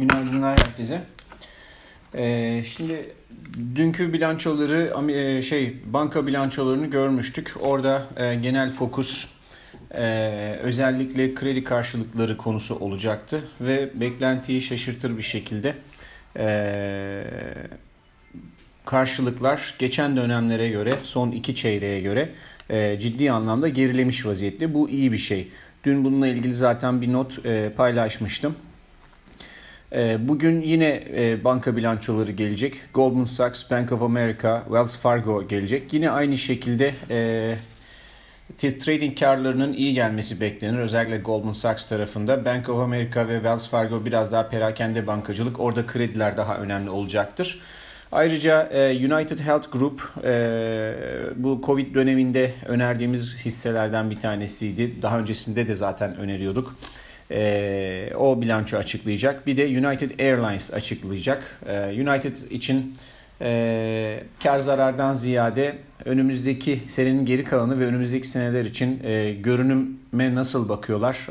Günaydınlar herkese. Ee, şimdi dünkü bilançoları e, şey banka bilançolarını görmüştük. Orada e, genel fokus e, özellikle kredi karşılıkları konusu olacaktı ve beklentiyi şaşırtır bir şekilde e, karşılıklar geçen dönemlere göre son iki çeyreğe göre e, ciddi anlamda gerilemiş vaziyette. Bu iyi bir şey. Dün bununla ilgili zaten bir not e, paylaşmıştım. E, bugün yine e, banka bilançoları gelecek. Goldman Sachs, Bank of America, Wells Fargo gelecek. Yine aynı şekilde trading karlarının iyi gelmesi beklenir. Özellikle Goldman Sachs tarafında. Bank of America ve Wells Fargo biraz daha perakende bankacılık. Orada krediler daha önemli olacaktır. Ayrıca United Health Group bu Covid döneminde önerdiğimiz hisselerden bir tanesiydi. Daha öncesinde de zaten öneriyorduk. O bilanço açıklayacak. Bir de United Airlines açıklayacak. United için kar zarardan ziyade önümüzdeki senenin geri kalanı ve önümüzdeki seneler için görünüme nasıl bakıyorlar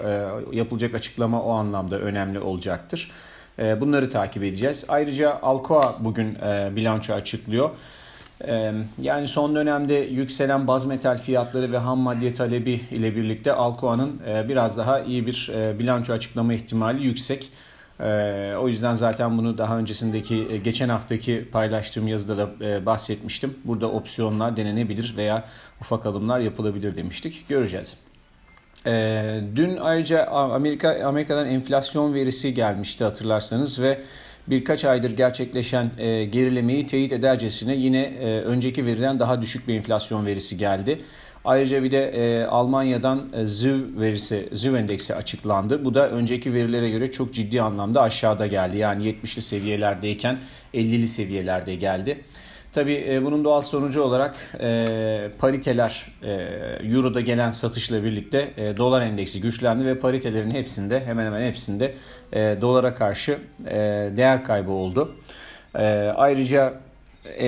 yapılacak açıklama o anlamda önemli olacaktır. Bunları takip edeceğiz. Ayrıca Alcoa bugün bilanço açıklıyor. Yani son dönemde yükselen baz metal fiyatları ve ham madde talebi ile birlikte Alcoa'nın biraz daha iyi bir bilanço açıklama ihtimali yüksek. O yüzden zaten bunu daha öncesindeki geçen haftaki paylaştığım yazıda da bahsetmiştim. Burada opsiyonlar denenebilir veya ufak alımlar yapılabilir demiştik. Göreceğiz. Dün ayrıca Amerika Amerika'dan enflasyon verisi gelmişti hatırlarsanız ve birkaç aydır gerçekleşen e, gerilemeyi teyit edercesine yine e, önceki veriden daha düşük bir enflasyon verisi geldi. Ayrıca bir de e, Almanya'dan e, ZÜV verisi, ZÜV endeksi açıklandı. Bu da önceki verilere göre çok ciddi anlamda aşağıda geldi. Yani 70'li seviyelerdeyken 50'li seviyelerde geldi. Tabii e, bunun doğal sonucu olarak e, pariteler e, Euro'da gelen satışla birlikte e, dolar endeksi güçlendi ve paritelerin hepsinde hemen hemen hepsinde e, dolara karşı e, değer kaybı oldu. E, ayrıca e,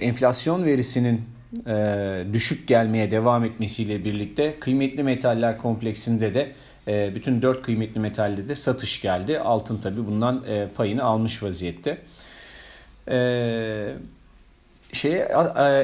enflasyon verisinin e, düşük gelmeye devam etmesiyle birlikte kıymetli metaller kompleksinde de e, bütün dört kıymetli metalde de satış geldi. Altın tabi bundan e, payını almış vaziyette. E, şeye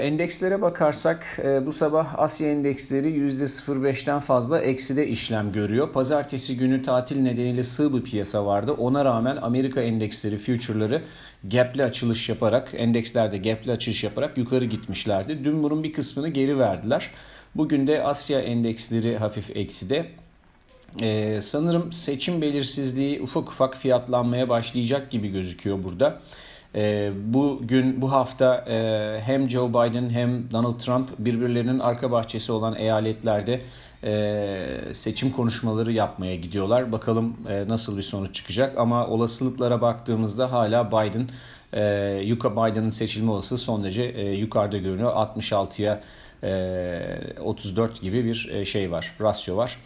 endekslere bakarsak e, bu sabah Asya endeksleri %0.5'ten fazla ekside işlem görüyor. Pazartesi günü tatil nedeniyle sığ bir piyasa vardı. Ona rağmen Amerika endeksleri future'ları gap'li açılış yaparak endekslerde gap'li açılış yaparak yukarı gitmişlerdi. Dün bunun bir kısmını geri verdiler. Bugün de Asya endeksleri hafif ekside. Ee, sanırım seçim belirsizliği ufak ufak fiyatlanmaya başlayacak gibi gözüküyor burada. E, bugün bu hafta e, hem Joe Biden hem Donald Trump birbirlerinin arka bahçesi olan eyaletlerde e, seçim konuşmaları yapmaya gidiyorlar. Bakalım e, nasıl bir sonuç çıkacak ama olasılıklara baktığımızda hala Biden e, Biden'ın seçilme olasılığı son derece e, yukarıda görünüyor. 66'ya e, 34 gibi bir e, şey var, rasyo var.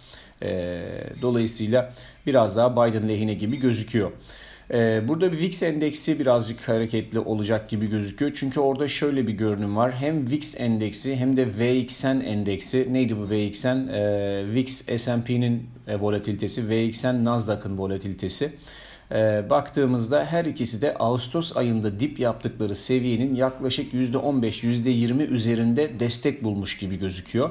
E, dolayısıyla biraz daha Biden lehine gibi gözüküyor. Ee, burada bir VIX endeksi birazcık hareketli olacak gibi gözüküyor. Çünkü orada şöyle bir görünüm var. Hem VIX endeksi hem de VXN endeksi. Neydi bu VXN? Ee, VIX S&P'nin e, volatilitesi, VXN Nasdaq'ın volatilitesi. Ee, baktığımızda her ikisi de Ağustos ayında dip yaptıkları seviyenin yaklaşık %15-%20 üzerinde destek bulmuş gibi gözüküyor.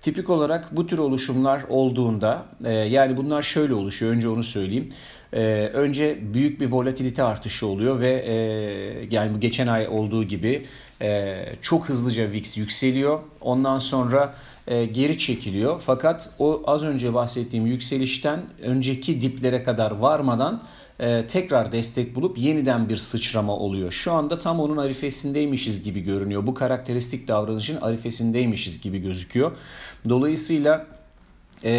Tipik olarak bu tür oluşumlar olduğunda e, yani bunlar şöyle oluşuyor önce onu söyleyeyim. E, önce büyük bir volatilite artışı oluyor ve e, yani bu geçen ay olduğu gibi e, çok hızlıca VIX yükseliyor. Ondan sonra e, geri çekiliyor. Fakat o az önce bahsettiğim yükselişten önceki diplere kadar varmadan e, tekrar destek bulup yeniden bir sıçrama oluyor. Şu anda tam onun arifesindeymişiz gibi görünüyor. Bu karakteristik davranışın arifesindeymişiz gibi gözüküyor. Dolayısıyla e,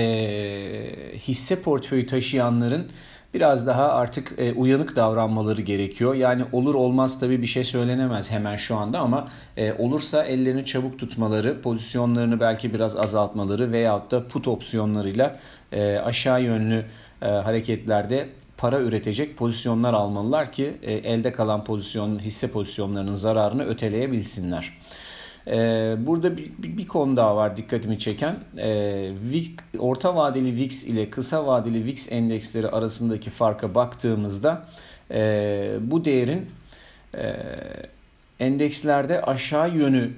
hisse portföyü taşıyanların biraz daha artık e, uyanık davranmaları gerekiyor. Yani olur olmaz tabii bir şey söylenemez hemen şu anda ama e, olursa ellerini çabuk tutmaları, pozisyonlarını belki biraz azaltmaları veyahut da put opsiyonlarıyla e, aşağı yönlü e, hareketlerde para üretecek pozisyonlar almalılar ki e, elde kalan pozisyon hisse pozisyonlarının zararını öteleyebilsinler. Ee, burada bir, bir, bir konu daha var dikkatimi çeken. Ee, orta vadeli VIX ile kısa vadeli VIX endeksleri arasındaki farka baktığımızda e, bu değerin e, endekslerde aşağı yönü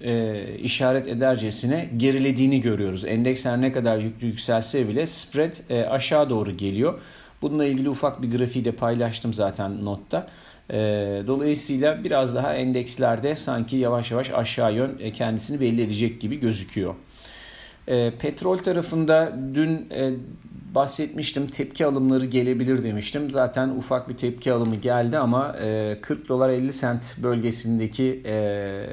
e, işaret edercesine gerilediğini görüyoruz. Endeksler ne kadar yükselse bile spread e, aşağı doğru geliyor. Bununla ilgili ufak bir grafiği de paylaştım zaten notta. E, dolayısıyla biraz daha endekslerde sanki yavaş yavaş aşağı yön e, kendisini belli edecek gibi gözüküyor. E, petrol tarafında dün e, bahsetmiştim tepki alımları gelebilir demiştim. Zaten ufak bir tepki alımı geldi ama e, 40 dolar 50 sent bölgesindeki e,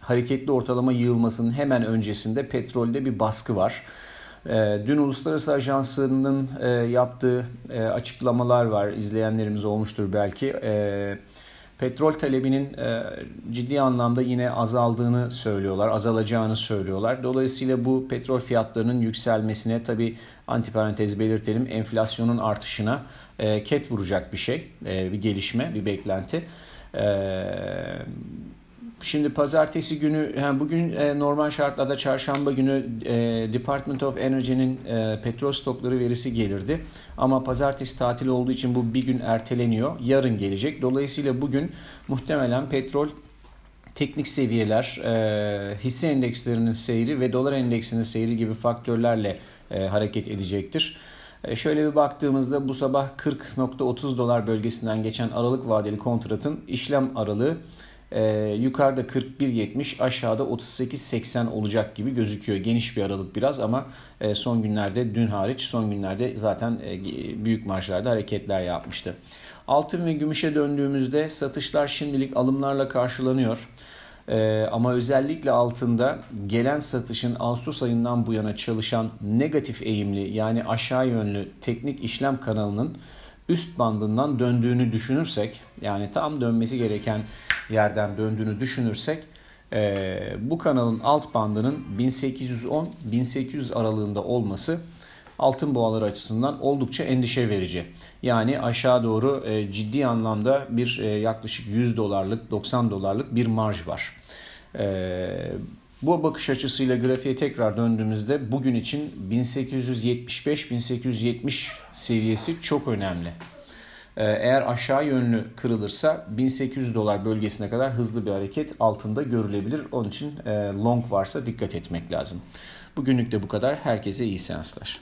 hareketli ortalama yığılmasının hemen öncesinde petrolde bir baskı var. Ee, dün Uluslararası Ajansı'nın e, yaptığı e, açıklamalar var. İzleyenlerimiz olmuştur belki. Ee, petrol talebinin e, ciddi anlamda yine azaldığını söylüyorlar, azalacağını söylüyorlar. Dolayısıyla bu petrol fiyatlarının yükselmesine tabi antiparantez belirtelim enflasyonun artışına ket vuracak bir şey, bir gelişme, bir beklenti. Şimdi pazartesi günü, yani bugün e, normal şartlarda çarşamba günü e, Department of Energy'nin e, petrol stokları verisi gelirdi. Ama pazartesi tatil olduğu için bu bir gün erteleniyor. Yarın gelecek. Dolayısıyla bugün muhtemelen petrol teknik seviyeler, e, hisse endekslerinin seyri ve dolar endeksinin seyri gibi faktörlerle e, hareket edecektir. E, şöyle bir baktığımızda bu sabah 40.30 dolar bölgesinden geçen aralık vadeli kontratın işlem aralığı ee, yukarıda 41.70 aşağıda 38.80 olacak gibi gözüküyor. Geniş bir aralık biraz ama e, son günlerde dün hariç son günlerde zaten e, büyük marjlarda hareketler yapmıştı. Altın ve gümüşe döndüğümüzde satışlar şimdilik alımlarla karşılanıyor. Ee, ama özellikle altında gelen satışın Ağustos ayından bu yana çalışan negatif eğimli yani aşağı yönlü teknik işlem kanalının üst bandından döndüğünü düşünürsek yani tam dönmesi gereken yerden döndüğünü düşünürsek e, bu kanalın alt bandının 1810-1800 aralığında olması altın boğalar açısından oldukça endişe verici. Yani aşağı doğru e, ciddi anlamda bir e, yaklaşık 100 dolarlık 90 dolarlık bir marj var. E, bu bakış açısıyla grafiğe tekrar döndüğümüzde bugün için 1875-1870 seviyesi çok önemli. Ee, eğer aşağı yönlü kırılırsa 1800 dolar bölgesine kadar hızlı bir hareket altında görülebilir. Onun için e, long varsa dikkat etmek lazım. Bugünlük de bu kadar. Herkese iyi seanslar.